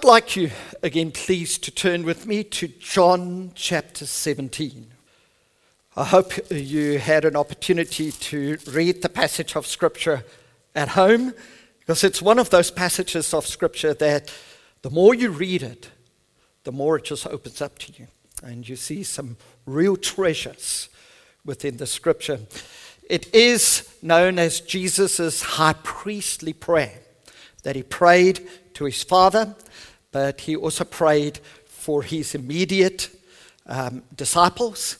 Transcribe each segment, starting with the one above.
I'd like you, again, please, to turn with me to John chapter 17. I hope you had an opportunity to read the passage of Scripture at home, because it's one of those passages of Scripture that the more you read it, the more it just opens up to you. And you see some real treasures within the Scripture. It is known as Jesus' high priestly prayer that he prayed to his Father, but he also prayed for his immediate um, disciples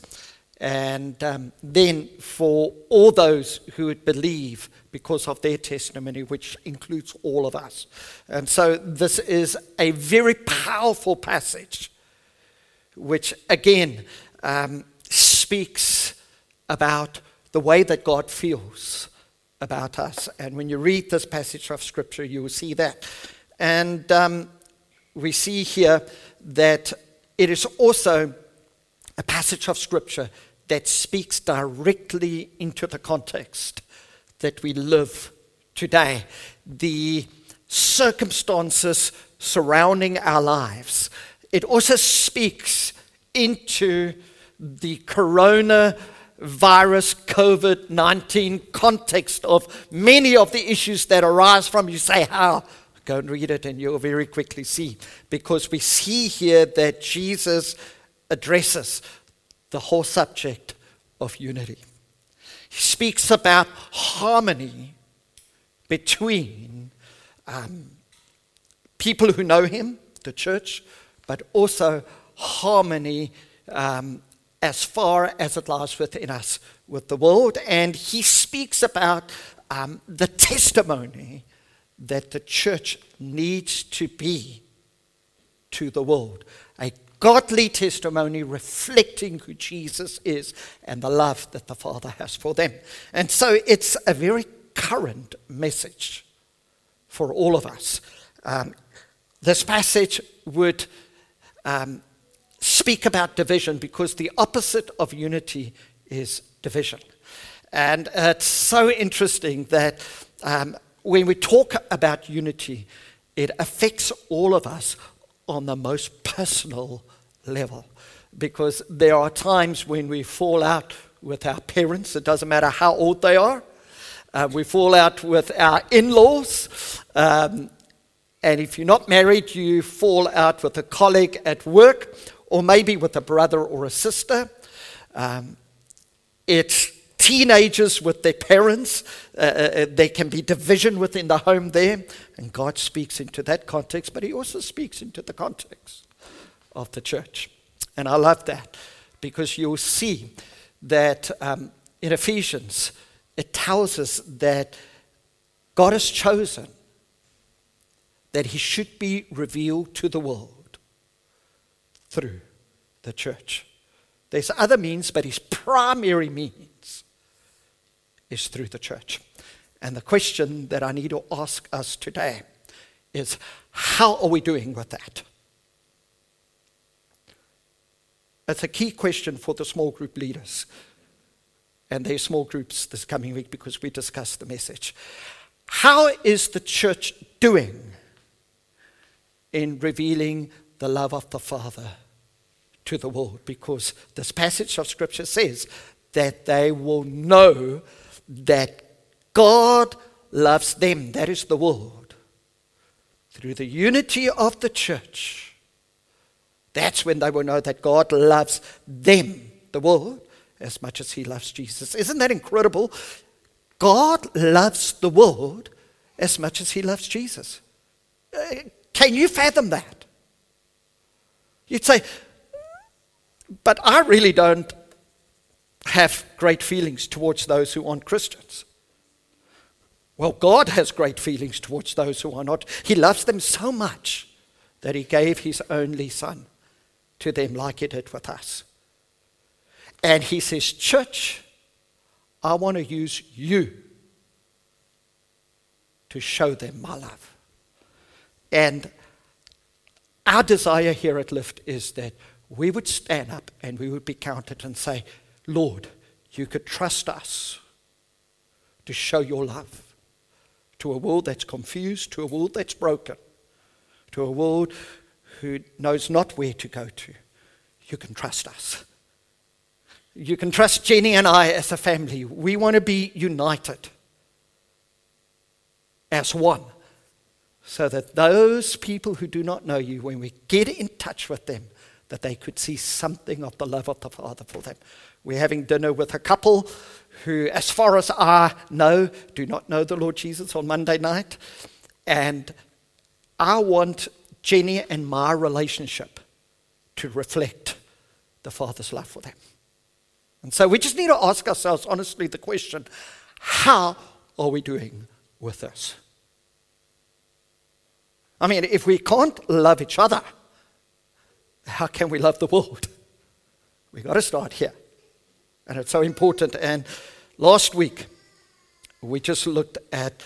and um, then for all those who would believe because of their testimony, which includes all of us. And so this is a very powerful passage, which again um, speaks about the way that God feels about us. And when you read this passage of Scripture, you will see that. And um, we see here that it is also a passage of Scripture that speaks directly into the context that we live today, the circumstances surrounding our lives. It also speaks into the corona virus COVID 19 context of many of the issues that arise from. You say, How? Go and read it, and you'll very quickly see. Because we see here that Jesus addresses the whole subject of unity. He speaks about harmony between um, people who know him, the church, but also harmony um, as far as it lies within us with the world. And he speaks about um, the testimony that the church needs to be to the world a godly testimony reflecting who Jesus is and the love that the Father has for them. And so it's a very current message for all of us. Um, this passage would um, speak about division because the opposite of unity is division. And it's so interesting that um, when we talk about unity, it affects all of us on the most personal level. Because there are times when we fall out with our parents, it doesn't matter how old they are. Uh, we fall out with our in laws. Um, and if you're not married, you fall out with a colleague at work or maybe with a brother or a sister. Um, it's teenagers with their parents. Uh, uh, uh, there can be division within the home there. And God speaks into that context, but He also speaks into the context of the church. And I love that because you'll see that um, in Ephesians, it tells us that God has chosen that He should be revealed to the world through the church. There's other means, but his primary means is through the church. And the question that I need to ask us today is how are we doing with that? That's a key question for the small group leaders and their small groups this coming week because we discuss the message. How is the church doing in revealing the love of the Father to the world because this passage of Scripture says that they will know that God loves them, that is the world, through the unity of the church. That's when they will know that God loves them, the world, as much as He loves Jesus. Isn't that incredible? God loves the world as much as He loves Jesus. Uh, can you fathom that? You'd say, but I really don't have great feelings towards those who aren't Christians. Well, God has great feelings towards those who are not. He loves them so much that He gave His only Son to them, like He did with us. And He says, Church, I want to use you to show them my love. And our desire here at Lift is that we would stand up and we would be counted and say, Lord, you could trust us to show your love to a world that's confused, to a world that's broken, to a world who knows not where to go to, you can trust us. You can trust Jenny and I as a family. We want to be united as one so that those people who do not know you, when we get in touch with them, that they could see something of the love of the Father for them. We're having dinner with a couple who, as far as I know, do not know the Lord Jesus on Monday night. And I want Jenny and my relationship to reflect the Father's love for them. And so we just need to ask ourselves honestly the question how are we doing with this? I mean, if we can't love each other, how can we love the world? We've got to start here. And it's so important. And last week, we just looked at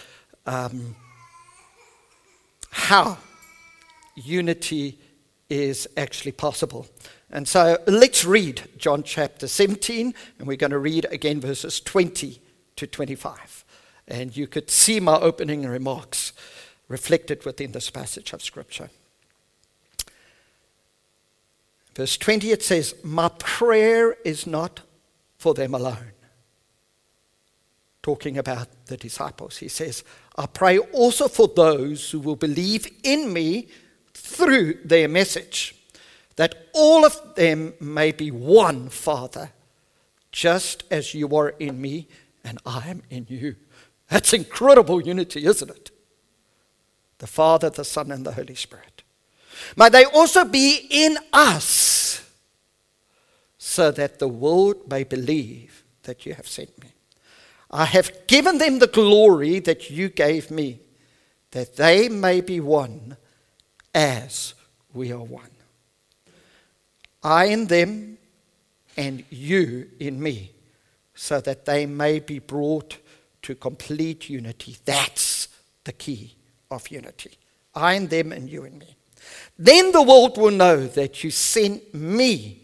um, how unity is actually possible. And so let's read John chapter 17, and we're going to read again verses 20 to 25. And you could see my opening remarks reflected within this passage of Scripture. Verse 20 it says, My prayer is not for them alone. Talking about the disciples, he says, I pray also for those who will believe in me through their message, that all of them may be one, Father, just as you are in me and I am in you. That's incredible unity, isn't it? The Father, the Son, and the Holy Spirit. May they also be in us, so that the world may believe that you have sent me. I have given them the glory that you gave me, that they may be one as we are one. I in them and you in me, so that they may be brought to complete unity. That's the key of unity. I in them and you in me. Then the world will know that you sent me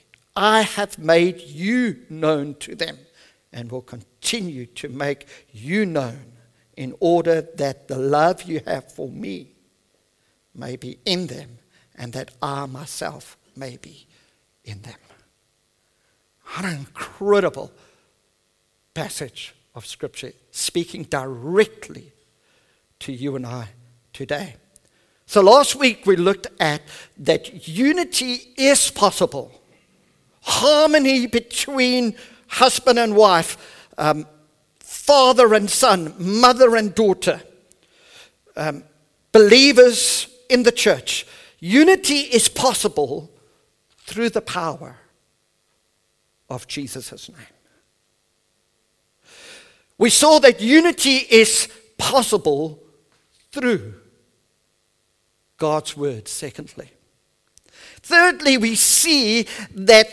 I have made you known to them and will continue to make you known in order that the love you have for me may be in them and that I myself may be in them. What an incredible passage of Scripture speaking directly to you and I today. So last week we looked at that unity is possible, harmony between husband and wife, um, father and son, mother and daughter, um, believers in the church. Unity is possible through the power of Jesus' name. We saw that unity is possible through God's word, secondly. Thirdly, we see that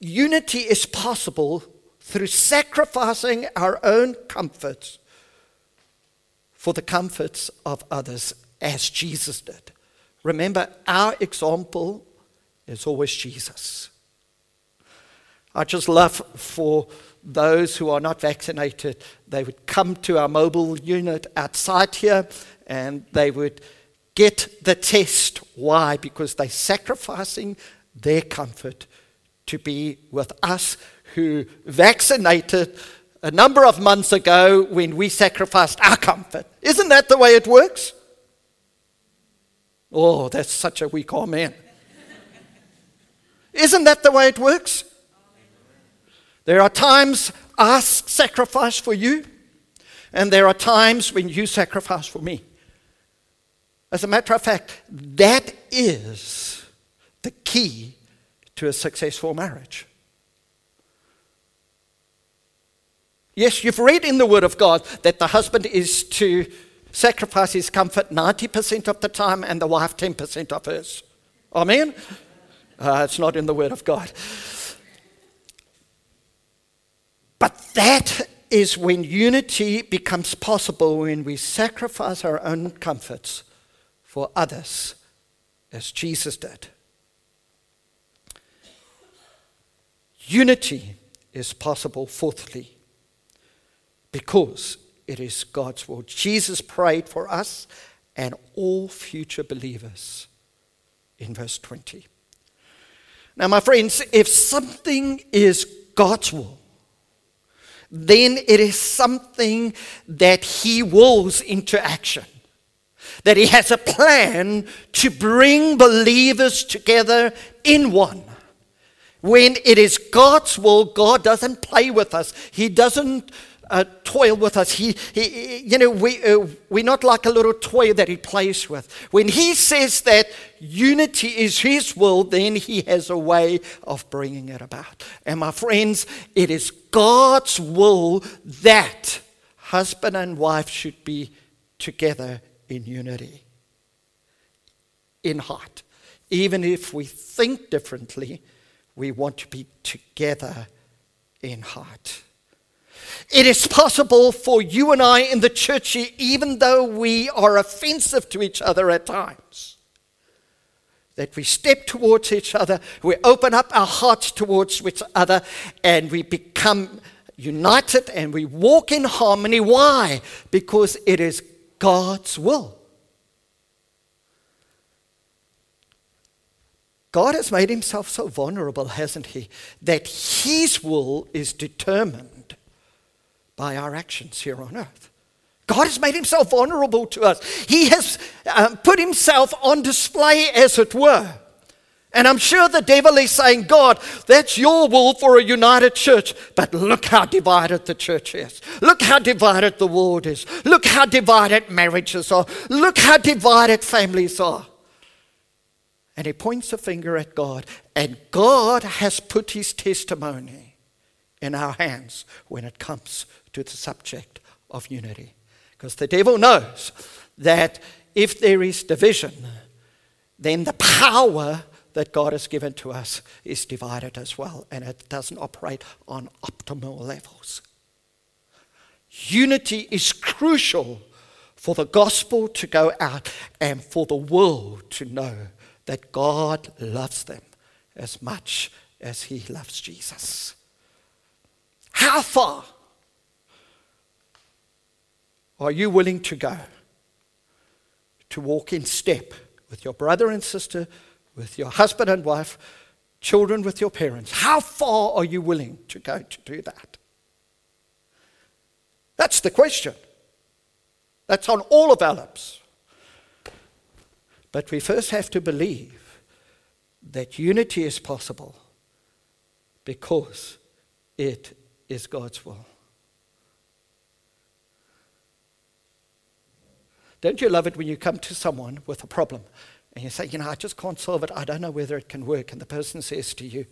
unity is possible through sacrificing our own comforts for the comforts of others as Jesus did. Remember, our example is always Jesus. I just love for those who are not vaccinated, they would come to our mobile unit outside here and they would get the test. Why? Because they're sacrificing their comfort to be with us who vaccinated a number of months ago when we sacrificed our comfort. Isn't that the way it works? Oh, that's such a weak amen. Isn't that the way it works? There are times I sacrifice for you, and there are times when you sacrifice for me. As a matter of fact, that is the key to a successful marriage. Yes, you've read in the Word of God that the husband is to sacrifice his comfort 90% of the time and the wife 10% of hers. Amen? Uh, it's not in the Word of God. But that is when unity becomes possible when we sacrifice our own comforts for others, as Jesus did. Unity is possible, fourthly, because it is God's will. Jesus prayed for us and all future believers in verse 20. Now, my friends, if something is God's will, then it is something that He wills into action. That He has a plan to bring believers together in one. When it is God's will, God doesn't play with us. He doesn't uh, toil with us. He, he you know, we, uh, we're not like a little toy that he plays with. When he says that unity is his will, then he has a way of bringing it about. And my friends, it is God's will that husband and wife should be together in unity, in heart. Even if we think differently, we want to be together in heart. It is possible for you and I in the church, even though we are offensive to each other at times, that we step towards each other, we open up our hearts towards each other, and we become united and we walk in harmony. Why? Because it is God's will. God has made himself so vulnerable, hasn't he? That his will is determined by our actions here on earth. God has made himself vulnerable to us. He has um, put himself on display, as it were. And I'm sure the devil is saying, God, that's your will for a united church. But look how divided the church is. Look how divided the world is. Look how divided marriages are. Look how divided families are. And he points a finger at God. And God has put his testimony in our hands when it comes to the subject of unity. Because the devil knows that if there is division, then the power that God has given to us is divided as well, and it doesn't operate on optimal levels. Unity is crucial for the gospel to go out and for the world to know that God loves them as much as He loves Jesus. How far are you willing to go to walk in step with your brother and sister, with your husband and wife, children with your parents? How far are you willing to go to do that? That's the question. That's on all of our lips. But we first have to believe that unity is possible because it is God's will. Don't you love it when you come to someone with a problem and you say, You know, I just can't solve it. I don't know whether it can work. And the person says to you,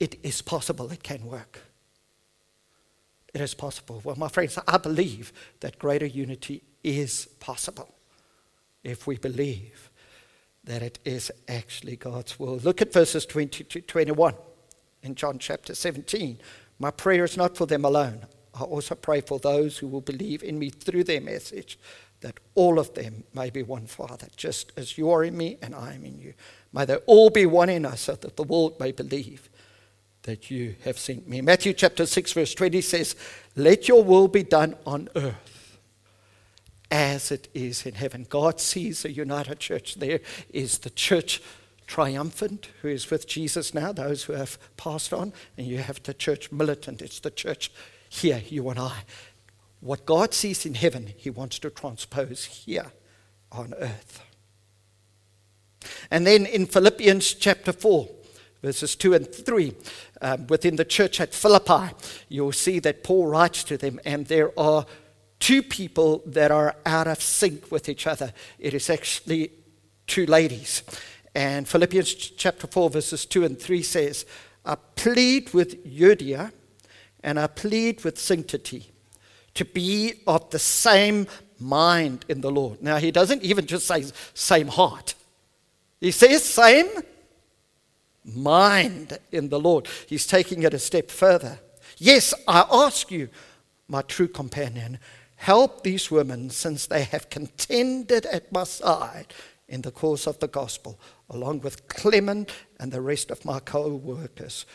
It is possible it can work. It is possible. Well, my friends, I believe that greater unity is possible if we believe that it is actually God's will. Look at verses 20 to 21 in John chapter 17. My prayer is not for them alone. I also pray for those who will believe in me through their message, that all of them may be one Father, just as you are in me and I am in you. May they all be one in us, so that the world may believe that you have sent me. Matthew chapter 6, verse 20 says, Let your will be done on earth as it is in heaven. God sees a united church. There is the church triumphant, who is with Jesus now, those who have passed on, and you have the church militant. It's the church here, you and I. What God sees in heaven, He wants to transpose here on earth. And then in Philippians chapter 4, verses 2 and 3, um, within the church at Philippi, you'll see that Paul writes to them, and there are two people that are out of sync with each other. It is actually two ladies. And Philippians chapter 4, verses 2 and 3 says, I plead with Euodia and I plead with Syntyche to be of the same mind in the Lord. Now, he doesn't even just say same heart, he says same mind in the Lord. He's taking it a step further. Yes, I ask you, my true companion, help these women since they have contended at my side in the cause of the gospel, along with Clement and the rest of my co workers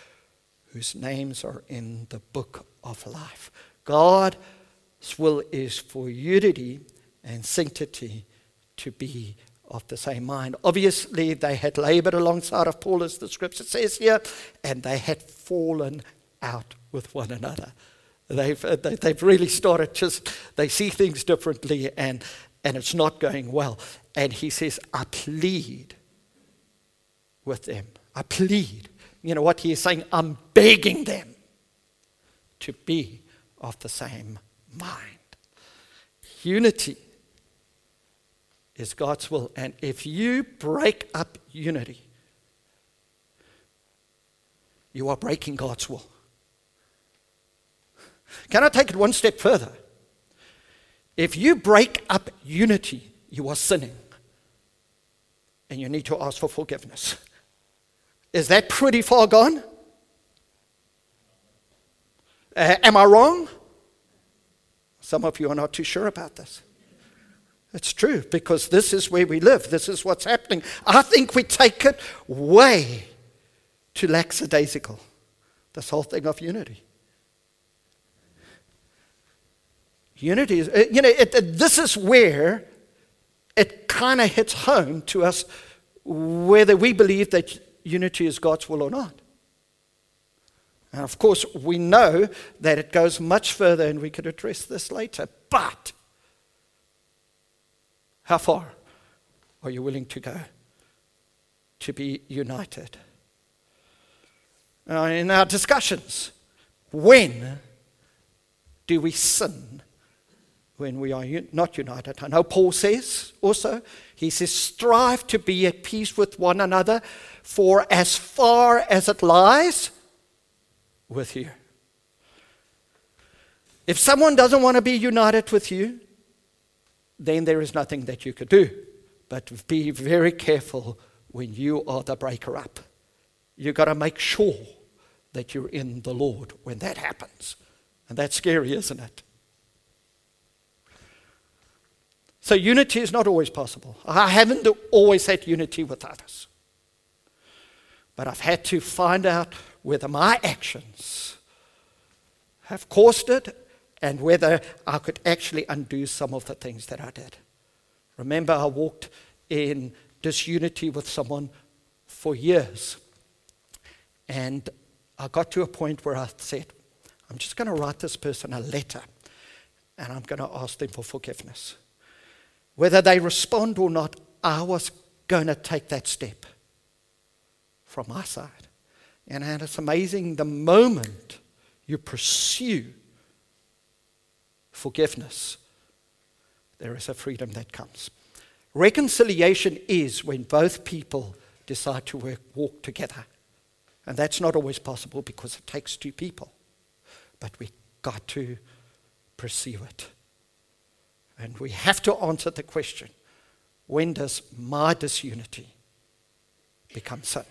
whose names are in the book of life. God's will is for Euodia and Syntyche to be of the same mind. Obviously, they had labored alongside of Paul, as the scripture says here, and they had fallen out with one another. They've, uh, they've really started just, they see things differently and, and it's not going well. And he says, I plead with them. I plead. You know what he is saying? I'm begging them to be of the same mind. Unity is God's will. And if you break up unity, you are breaking God's will. Can I take it one step further? If you break up unity, you are sinning. And you need to ask for forgiveness. Is that pretty far gone? Uh, am I wrong? Some of you are not too sure about this. It's true because this is where we live. This is what's happening. I think we take it way too lackadaisical, this whole thing of unity. Unity is, uh, you know, it, it, this is where it kind of hits home to us whether we believe that unity is God's will or not. And of course, we know that it goes much further, and we could address this later. But how far are you willing to go to be united? In our discussions, when do we sin when we are not united? I know Paul says also, he says, strive to be at peace with one another, for as far as it lies with you. If someone doesn't want to be united with you, then there is nothing that you could do. But be very careful when you are the breaker up. You've got to make sure that you're in the Lord when that happens. And that's scary, isn't it? So, unity is not always possible. I haven't always had unity with others. But I've had to find out whether my actions have caused it and whether I could actually undo some of the things that I did. Remember, I walked in disunity with someone for years. And I got to a point where I said, I'm just going to write this person a letter and I'm going to ask them for forgiveness. Whether they respond or not, I was going to take that step from my side. And it's amazing the moment you pursue forgiveness, there is a freedom that comes. Reconciliation is when both people decide to work, walk together. And that's not always possible because it takes two people. But we got to pursue it. And we have to answer the question when does my disunity become sin?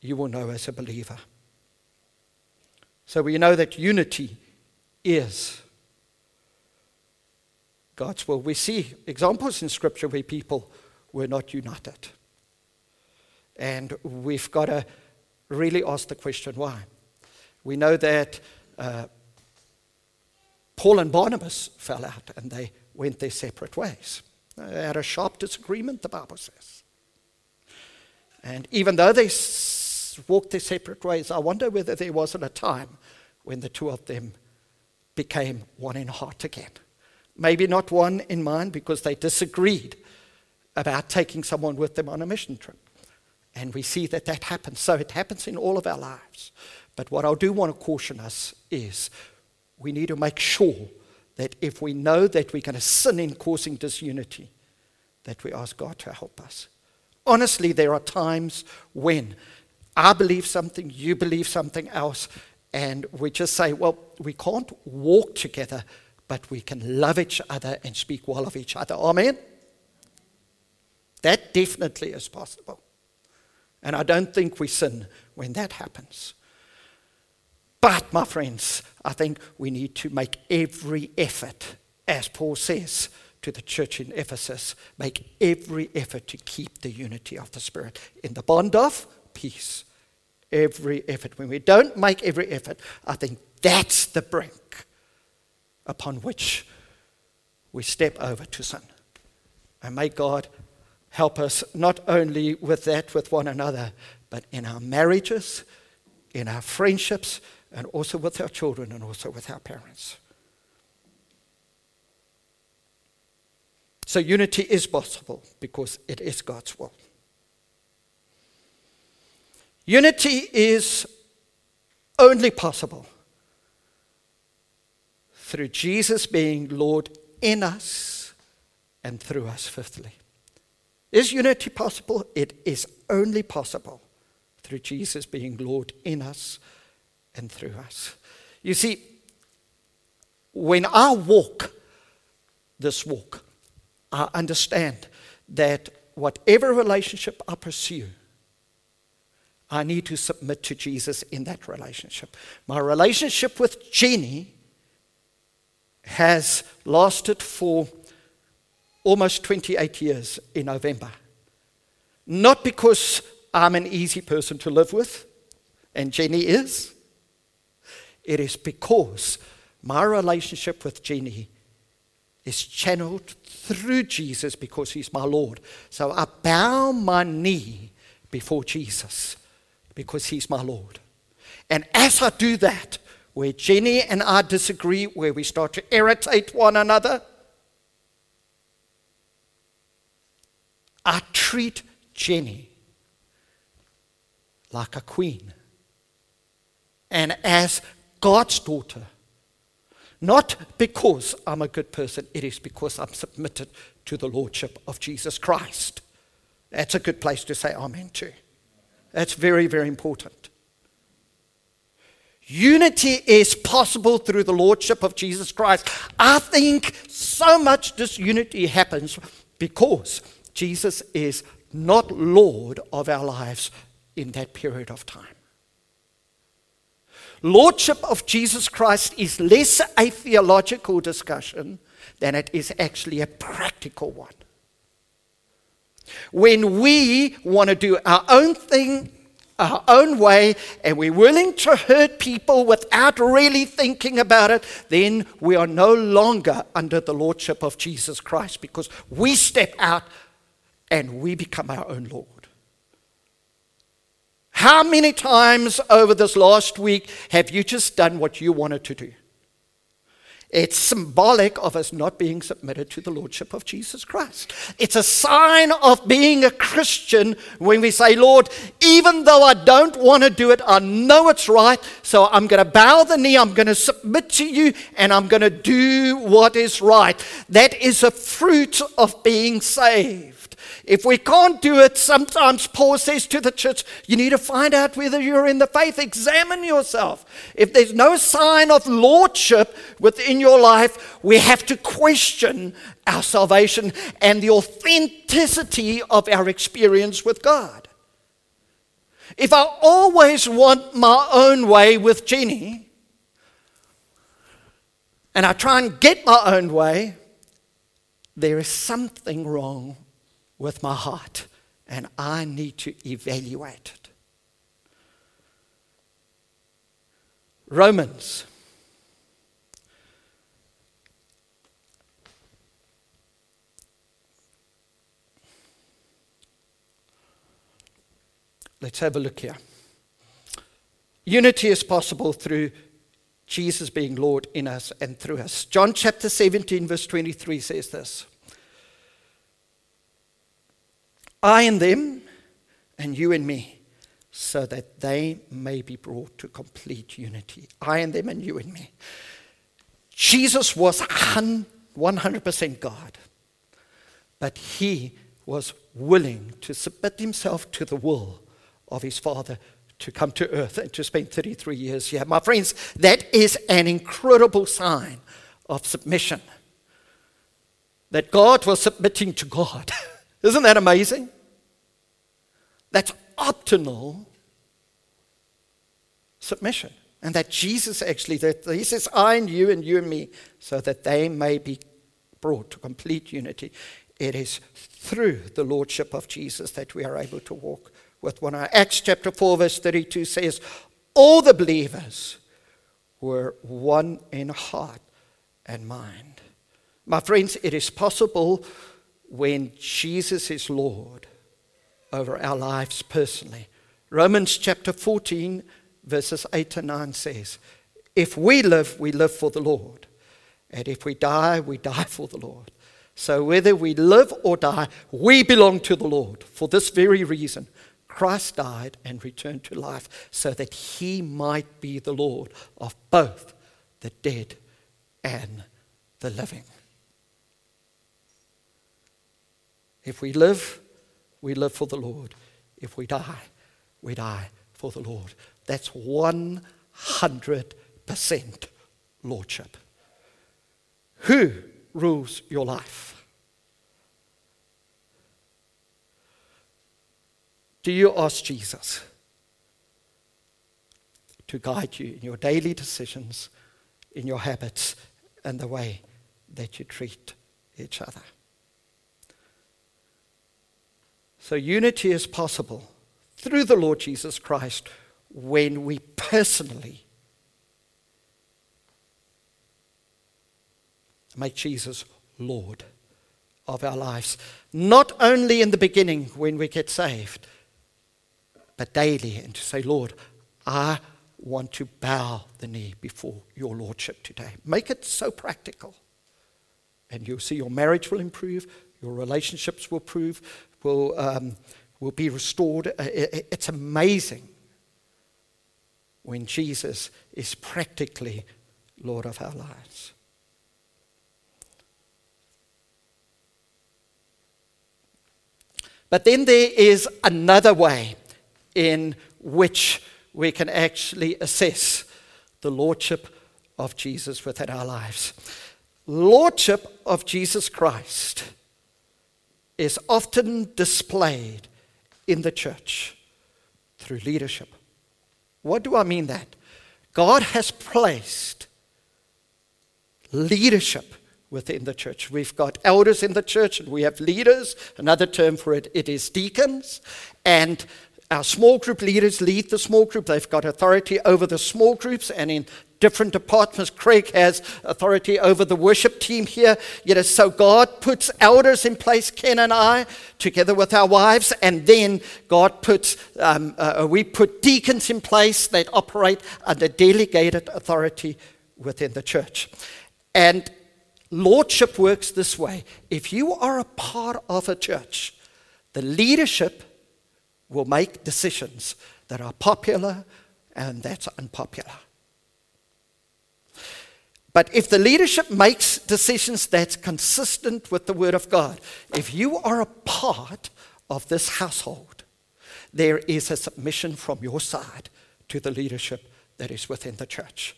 You will know as a believer. So we know that unity is God's will. We see examples in Scripture where people were not united. And we've got to really ask the question why. We know that uh, Paul and Barnabas fell out and they went their separate ways. They had a sharp disagreement, the Bible says. And even though they walked their separate ways, I wonder whether there wasn't a time when the two of them became one in heart again. Maybe not one in mind because they disagreed about taking someone with them on a mission trip. And we see that that happens. So it happens in all of our lives. But what I do want to caution us is we need to make sure that if we know that we're going to sin in causing disunity, that we ask God to help us. Honestly, there are times when I believe something, you believe something else, and we just say, well, we can't walk together, but we can love each other and speak well of each other. Amen? That definitely is possible. And I don't think we sin when that happens. But, my friends, I think we need to make every effort, as Paul says to the church in Ephesus, make every effort to keep the unity of the Spirit in the bond of peace. Every effort. When we don't make every effort, I think that's the brink upon which we step over to sin. And may God help us not only with that with one another, but in our marriages, in our friendships, and also with our children and also with our parents. So unity is possible because it is God's will. Unity is only possible through Jesus being Lord in us and through us, fifthly. Is unity possible? It is only possible through Jesus being Lord in us and through us. You see, when I walk this walk, I understand that whatever relationship I pursue, I need to submit to Jesus in that relationship. My relationship with Jenny has lasted for almost 28 years in November. Not because I'm an easy person to live with, and Jenny is. It is because my relationship with Jenny is channeled through Jesus because he's my Lord. So I bow my knee before Jesus because he's my Lord. And as I do that, where Jenny and I disagree, where we start to irritate one another, I treat Jenny like a queen and as God's daughter. Not because I'm a good person, it is because I'm submitted to the Lordship of Jesus Christ. That's a good place to say Amen to. That's very, very important. Unity is possible through the Lordship of Jesus Christ. I think so much disunity happens because Jesus is not Lord of our lives in that period of time. Lordship of Jesus Christ is less a theological discussion than it is actually a practical one. When we want to do our own thing, our own way, and we're willing to hurt people without really thinking about it, then we are no longer under the lordship of Jesus Christ because we step out and we become our own Lord. How many times over this last week have you just done what you wanted to do? It's symbolic of us not being submitted to the Lordship of Jesus Christ. It's a sign of being a Christian when we say, Lord, even though I don't want to do it, I know it's right, so I'm going to bow the knee, I'm going to submit to you, and I'm going to do what is right. That is a fruit of being saved. If we can't do it, sometimes Paul says to the church, you need to find out whether you're in the faith. Examine yourself. If there's no sign of lordship within your life, we have to question our salvation and the authenticity of our experience with God. If I always want my own way with Jenny, and I try and get my own way, there is something wrong with my heart, and I need to evaluate it. Romans. Let's have a look here. Unity is possible through Jesus being Lord in us and through us. John chapter 17, verse 23 says this. I and them, and you and me, so that they may be brought to complete unity. I and them, and you and me. Jesus was 100% God, but he was willing to submit himself to the will of his Father to come to earth and to spend 33 years here. My friends, that is an incredible sign of submission. That God was submitting to God. Isn't that amazing? That's optional submission. And that Jesus actually, that he says, I and you and you and me, so that they may be brought to complete unity. It is through the Lordship of Jesus that we are able to walk with one another. Acts chapter 4, verse 32 says, All the believers were one in heart and mind. My friends, it is possible when Jesus is Lord over our lives personally. Romans chapter 14, verses 8 and 9 says, If we live, we live for the Lord. And if we die, we die for the Lord. So whether we live or die, we belong to the Lord. For this very reason, Christ died and returned to life so that he might be the Lord of both the dead and the living. If we live, we live for the Lord. If we die, we die for the Lord. That's 100% lordship. Who rules your life? Do you ask Jesus to guide you in your daily decisions, in your habits, and the way that you treat each other? So, unity is possible through the Lord Jesus Christ when we personally make Jesus Lord of our lives. Not only in the beginning when we get saved, but daily, and to say, Lord, I want to bow the knee before your Lordship today. Make it so practical. And you'll see your marriage will improve, your relationships will improve, will, um, will be restored. Uh, it's amazing when Jesus is practically Lord of our lives. But then there is another way in which we can actually assess the lordship of Jesus within our lives. Lordship of Jesus Christ is often displayed in the church through leadership. What do I mean that? God has placed leadership within the church. We've got elders in the church and we have leaders. Another term for it, it is deacons. And our small group leaders lead the small group. They've got authority over the small groups and in different departments. Craig has authority over the worship team here. You know, so God puts elders in place, Ken and I, together with our wives, and then God puts, um, uh, we put deacons in place that operate under delegated authority within the church. And lordship works this way if you are a part of a church, the leadership will make decisions that are popular and that's unpopular. But if the leadership makes decisions that's consistent with the Word of God, if you are a part of this household, there is a submission from your side to the leadership that is within the church.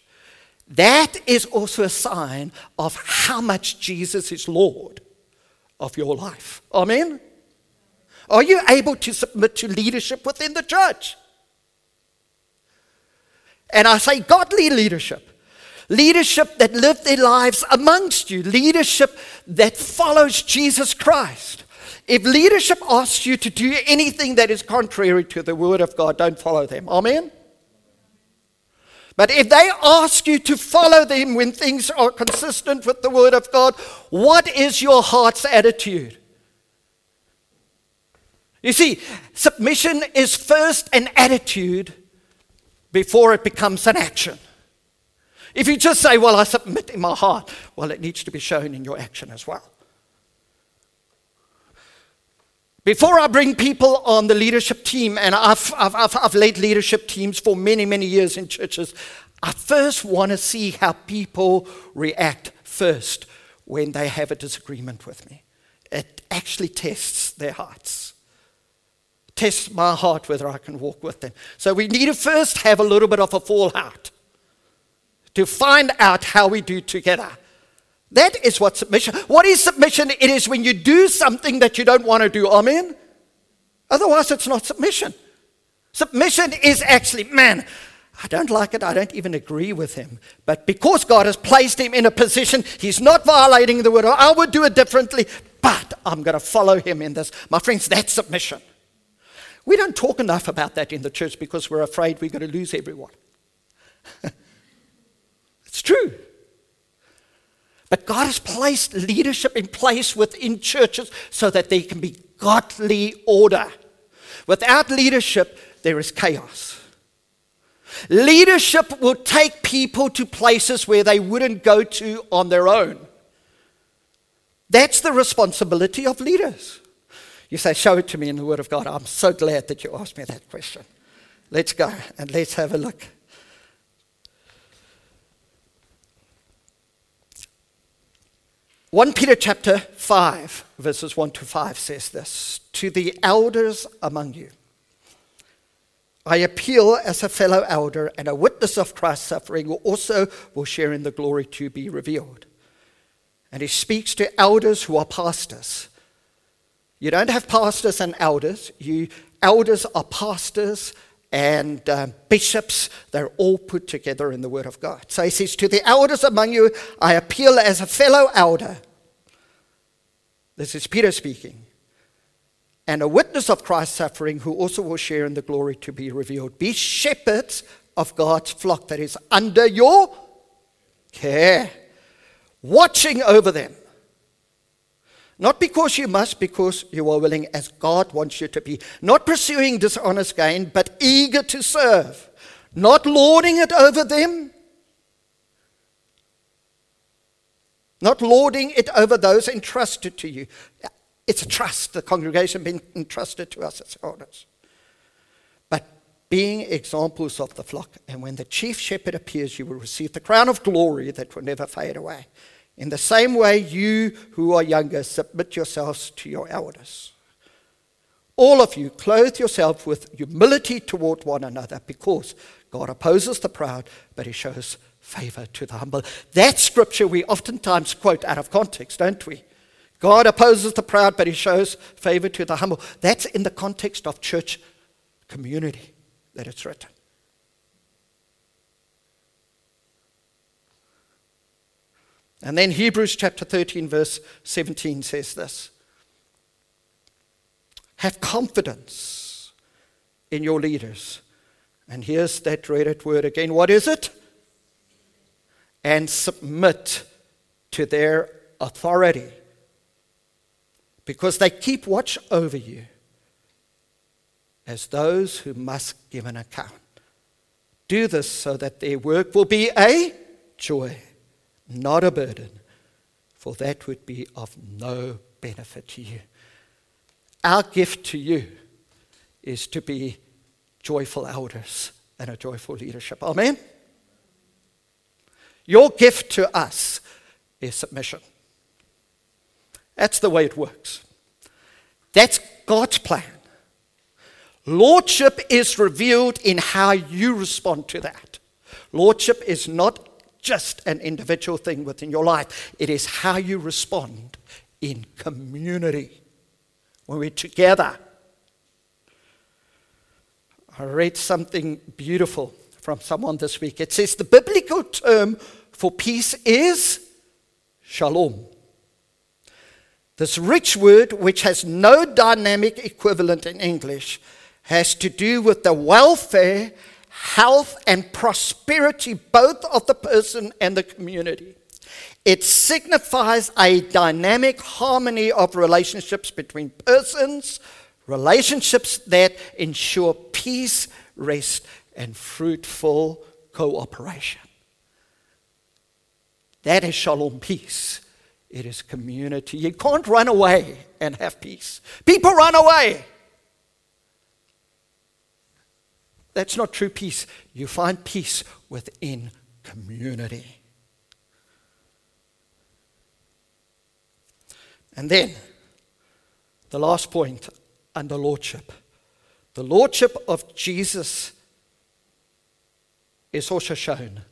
That is also a sign of how much Jesus is Lord of your life. Amen? Are you able to submit to leadership within the church? And I say godly leadership. Leadership that live their lives amongst you. Leadership that follows Jesus Christ. If leadership asks you to do anything that is contrary to the word of God, don't follow them. Amen? But if they ask you to follow them when things are consistent with the word of God, what is your heart's attitude? You see, submission is first an attitude before it becomes an action. If you just say, Well, I submit in my heart, well, it needs to be shown in your action as well. Before I bring people on the leadership team, and I've, I've, I've, I've led leadership teams for many, many years in churches, I first want to see how people react first when they have a disagreement with me. It actually tests their hearts test my heart whether I can walk with them. So we need to first have a little bit of a fallout to find out how we do together. That is what submission. What is submission? It is when you do something that you don't want to do. Amen. Otherwise, it's not submission. Submission is actually, man, I don't like it. I don't even agree with him. But because God has placed him in a position, he's not violating the word. I would do it differently, but I'm going to follow him in this. My friends, that's submission. We don't talk enough about that in the church because we're afraid we're going to lose everyone. it's true. But God has placed leadership in place within churches so that there can be godly order. Without leadership, there is chaos. Leadership will take people to places where they wouldn't go to on their own. That's the responsibility of leaders. You say, Show it to me in the Word of God. I'm so glad that you asked me that question. Let's go and let's have a look. 1 Peter chapter 5, verses 1 to 5 says this To the elders among you, I appeal as a fellow elder and a witness of Christ's suffering, who also will share in the glory to be revealed. And he speaks to elders who are pastors. You don't have pastors and elders. You elders are pastors and um, bishops. They're all put together in the Word of God. So he says, To the elders among you, I appeal as a fellow elder. This is Peter speaking and a witness of Christ's suffering, who also will share in the glory to be revealed. Be shepherds of God's flock that is under your care, watching over them. Not because you must, because you are willing, as God wants you to be. Not pursuing dishonest gain, but eager to serve. Not lording it over them. Not lording it over those entrusted to you. It's a trust, the congregation being entrusted to us as elders. But being examples of the flock, and when the chief shepherd appears, you will receive the crown of glory that will never fade away. In the same way, you who are younger, submit yourselves to your elders. All of you, clothe yourself with humility toward one another, because God opposes the proud, but he shows favor to the humble. That scripture we oftentimes quote out of context, don't we? God opposes the proud, but he shows favor to the humble. That's in the context of church community that it's written. And then Hebrews chapter 13, verse 17 says this Have confidence in your leaders. And here's that dreaded word again. What is it? And submit to their authority because they keep watch over you as those who must give an account. Do this so that their work will be a joy, not a burden, for that would be of no benefit to you. Our gift to you is to be joyful elders and a joyful leadership. Amen? Your gift to us is submission. That's the way it works. That's God's plan. Lordship is revealed in how you respond to that. Lordship is not just an individual thing within your life, it is how you respond in community when we're together. I read something beautiful from someone this week. It says the biblical term for peace is shalom. This rich word, which has no dynamic equivalent in English, has to do with the welfare, health, and prosperity both of the person and the community. It signifies a dynamic harmony of relationships between persons, relationships that ensure peace, rest, and fruitful cooperation. That is shalom peace. It is community. You can't run away and have peace. People run away. That's not true peace. You find peace within community. And then, the last point under lordship. The lordship of Jesus is also shown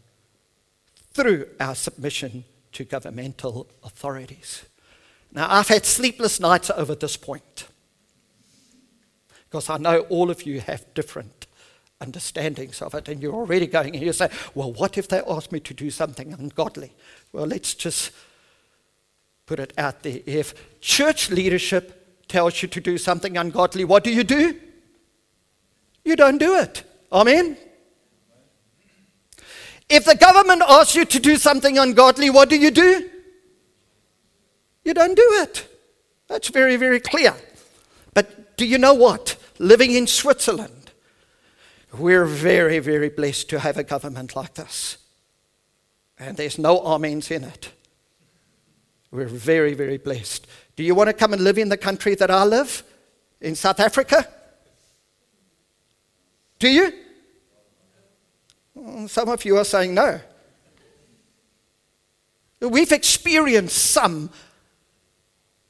through our submission to governmental authorities. Now, I've had sleepless nights over this point because I know all of you have different understandings of it, and you're already going and you say, Well, what if they ask me to do something ungodly? Well, let's just put it out there. If church leadership tells you to do something ungodly, what do you do? You don't do it. Amen? If the government asks you to do something ungodly, what do you do? You don't do it. That's very, very clear. But do you know what? Living in Switzerland, we're very, very blessed to have a government like this. And there's no amens in it. We're very, very blessed. Do you want to come and live in the country that I live? In South Africa? Do you? Mm, some of you are saying no. We've experienced some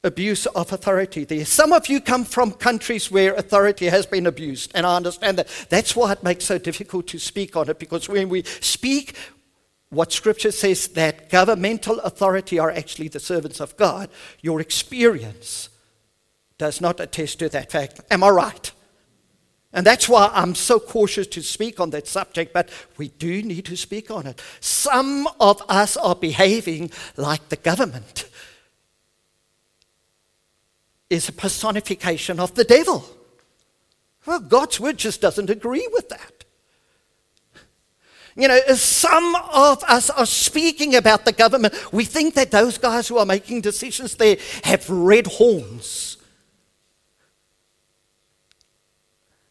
abuse of authority there. Some of you come from countries where authority has been abused, and I understand that. That's why it makes it so difficult to speak on it, because when we speak, what Scripture says that governmental authority are actually the servants of God, your experience does not attest to that fact. Am I right? And that's why I'm so cautious to speak on that subject, but we do need to speak on it. Some of us are behaving like the government is a personification of the devil. Well, God's word just doesn't agree with that. You know, some of us are speaking about the government. We think that those guys who are making decisions there have red horns.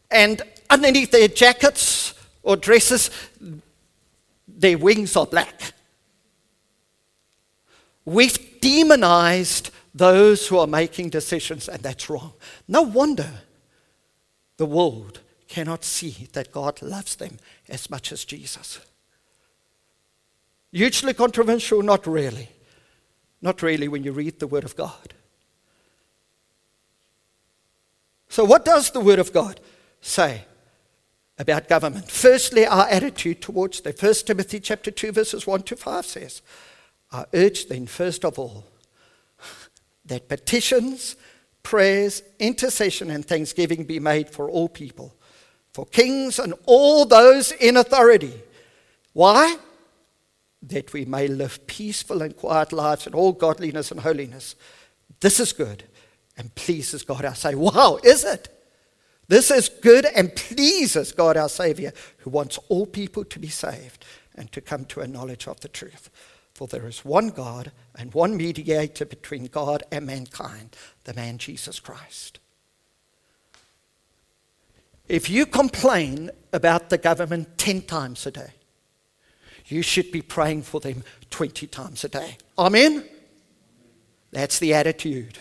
And underneath their jackets or dresses, their wings are black. We've demonized those who are making decisions, and that's wrong. No wonder the world cannot see that God loves them as much as Jesus. Hugely controversial? Not really. Not really when you read the Word of God. So, what does the Word of God say about government? Firstly, our attitude towards them. 1 Timothy chapter 2, verses 1 to 5 says, I urge then, first of all, that petitions, prayers, intercession, and thanksgiving be made for all people, for kings and all those in authority. Why? That we may live peaceful and quiet lives in all godliness and holiness. This is good and pleases God our Savior. Wow, is it? This is good and pleases God our Savior, who wants all people to be saved and to come to a knowledge of the truth. For there is one God and one mediator between God and mankind, the man Jesus Christ. If you complain about the government 10 times a day, you should be praying for them 20 times a day. Amen? That's the attitude.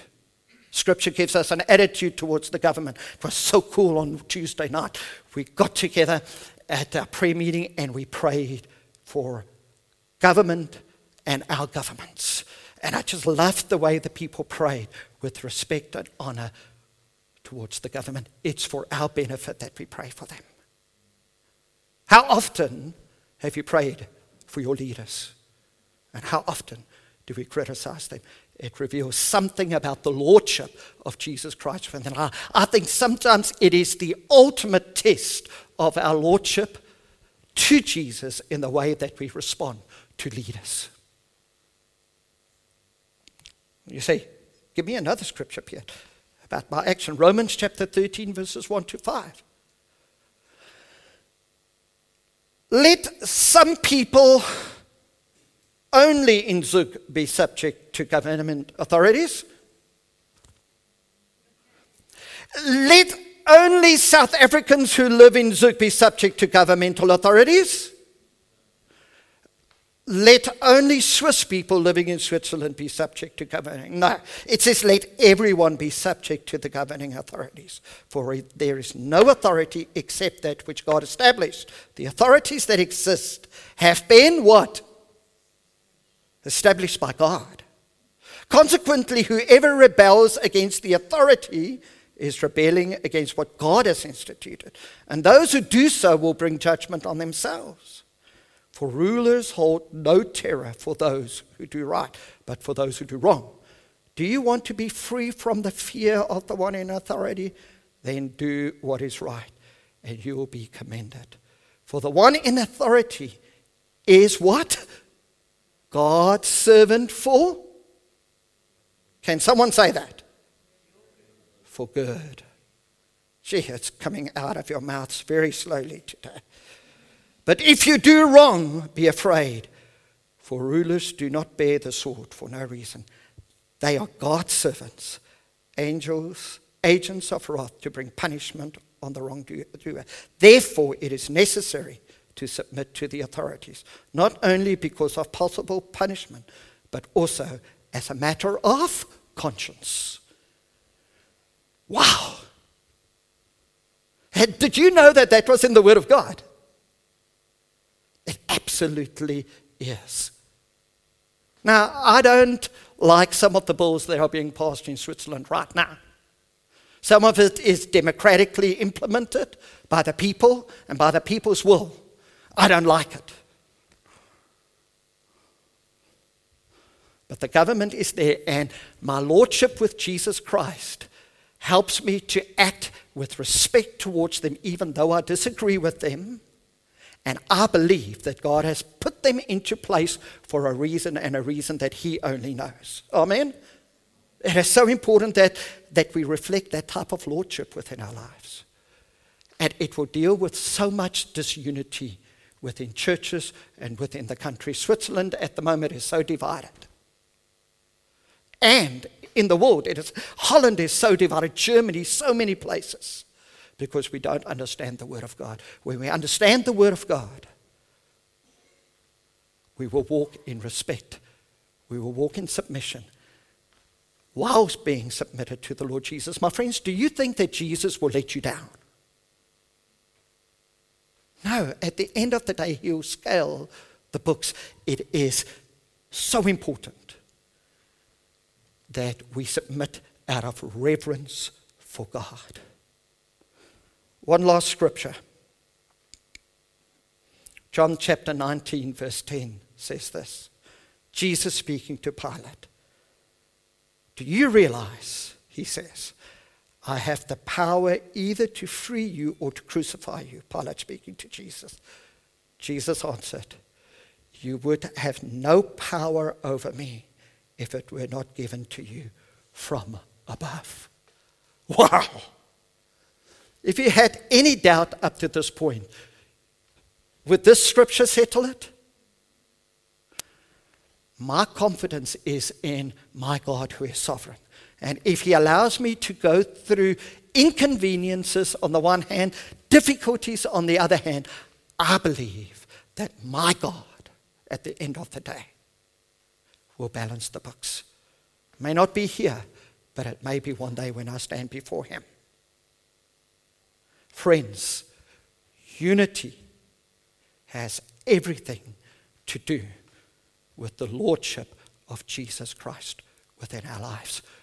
Scripture gives us an attitude towards the government. It was so cool on Tuesday night. We got together at our prayer meeting and we prayed for government and our governments. And I just loved the way the people prayed with respect and honor towards the government. It's for our benefit that we pray for them. How often have you prayed for your leaders? And how often do we criticize them? It reveals something about the lordship of Jesus Christ within our I think sometimes it is the ultimate test of our lordship to Jesus in the way that we respond to leaders. You say, give me another scripture, Pierre, about my action. Romans chapter 13, verses 1 to 5. Let some people only in Zug be subject to government authorities. Let only South Africans who live in Zug be subject to governmental authorities. Let only Swiss people living in Switzerland be subject to governing. No, it says let everyone be subject to the governing authorities. For there is no authority except that which God established. The authorities that exist have been what? Established by God. Consequently, whoever rebels against the authority is rebelling against what God has instituted. And those who do so will bring judgment on themselves. For rulers hold no terror for those who do right, but for those who do wrong. Do you want to be free from the fear of the one in authority? Then do what is right and you will be commended. For the one in authority is what? God's servant for? Can someone say that? For good. Gee, it's coming out of your mouths very slowly today. But if you do wrong, be afraid, for rulers do not bear the sword for no reason. They are God's servants, angels, agents of wrath to bring punishment on the wrongdoer. Therefore, it is necessary to submit to the authorities, not only because of possible punishment, but also as a matter of conscience. Wow! Did you know that that was in the Word of God? Absolutely is. Now, I don't like some of the bills that are being passed in Switzerland right now. Some of it is democratically implemented by the people and by the people's will. I don't like it. But the government is there, and my lordship with Jesus Christ helps me to act with respect towards them, even though I disagree with them. And I believe that God has put them into place for a reason and a reason that He only knows. Amen? It is so important that, that we reflect that type of lordship within our lives. And it will deal with so much disunity within churches and within the country. Switzerland at the moment is so divided. And in the world, it is, Holland is so divided, Germany, so many places, because we don't understand the Word of God. When we understand the Word of God, we will walk in respect, we will walk in submission, whilst being submitted to the Lord Jesus. My friends, do you think that Jesus will let you down? No, at the end of the day, he'll scale the books. It is so important that we submit out of reverence for God. One last scripture. John chapter 19, verse 10 says this Jesus speaking to Pilate. Do you realize, he says, I have the power either to free you or to crucify you? Pilate speaking to Jesus. Jesus answered, You would have no power over me if it were not given to you from above. Wow! If you had any doubt up to this point, would this scripture settle it? My confidence is in my God who is sovereign. And if He allows me to go through inconveniences on the one hand, difficulties on the other hand, I believe that my God, at the end of the day, will balance the books. May not be here, but it may be one day when I stand before Him. Friends, unity has everything to do with the Lordship of Jesus Christ within our lives.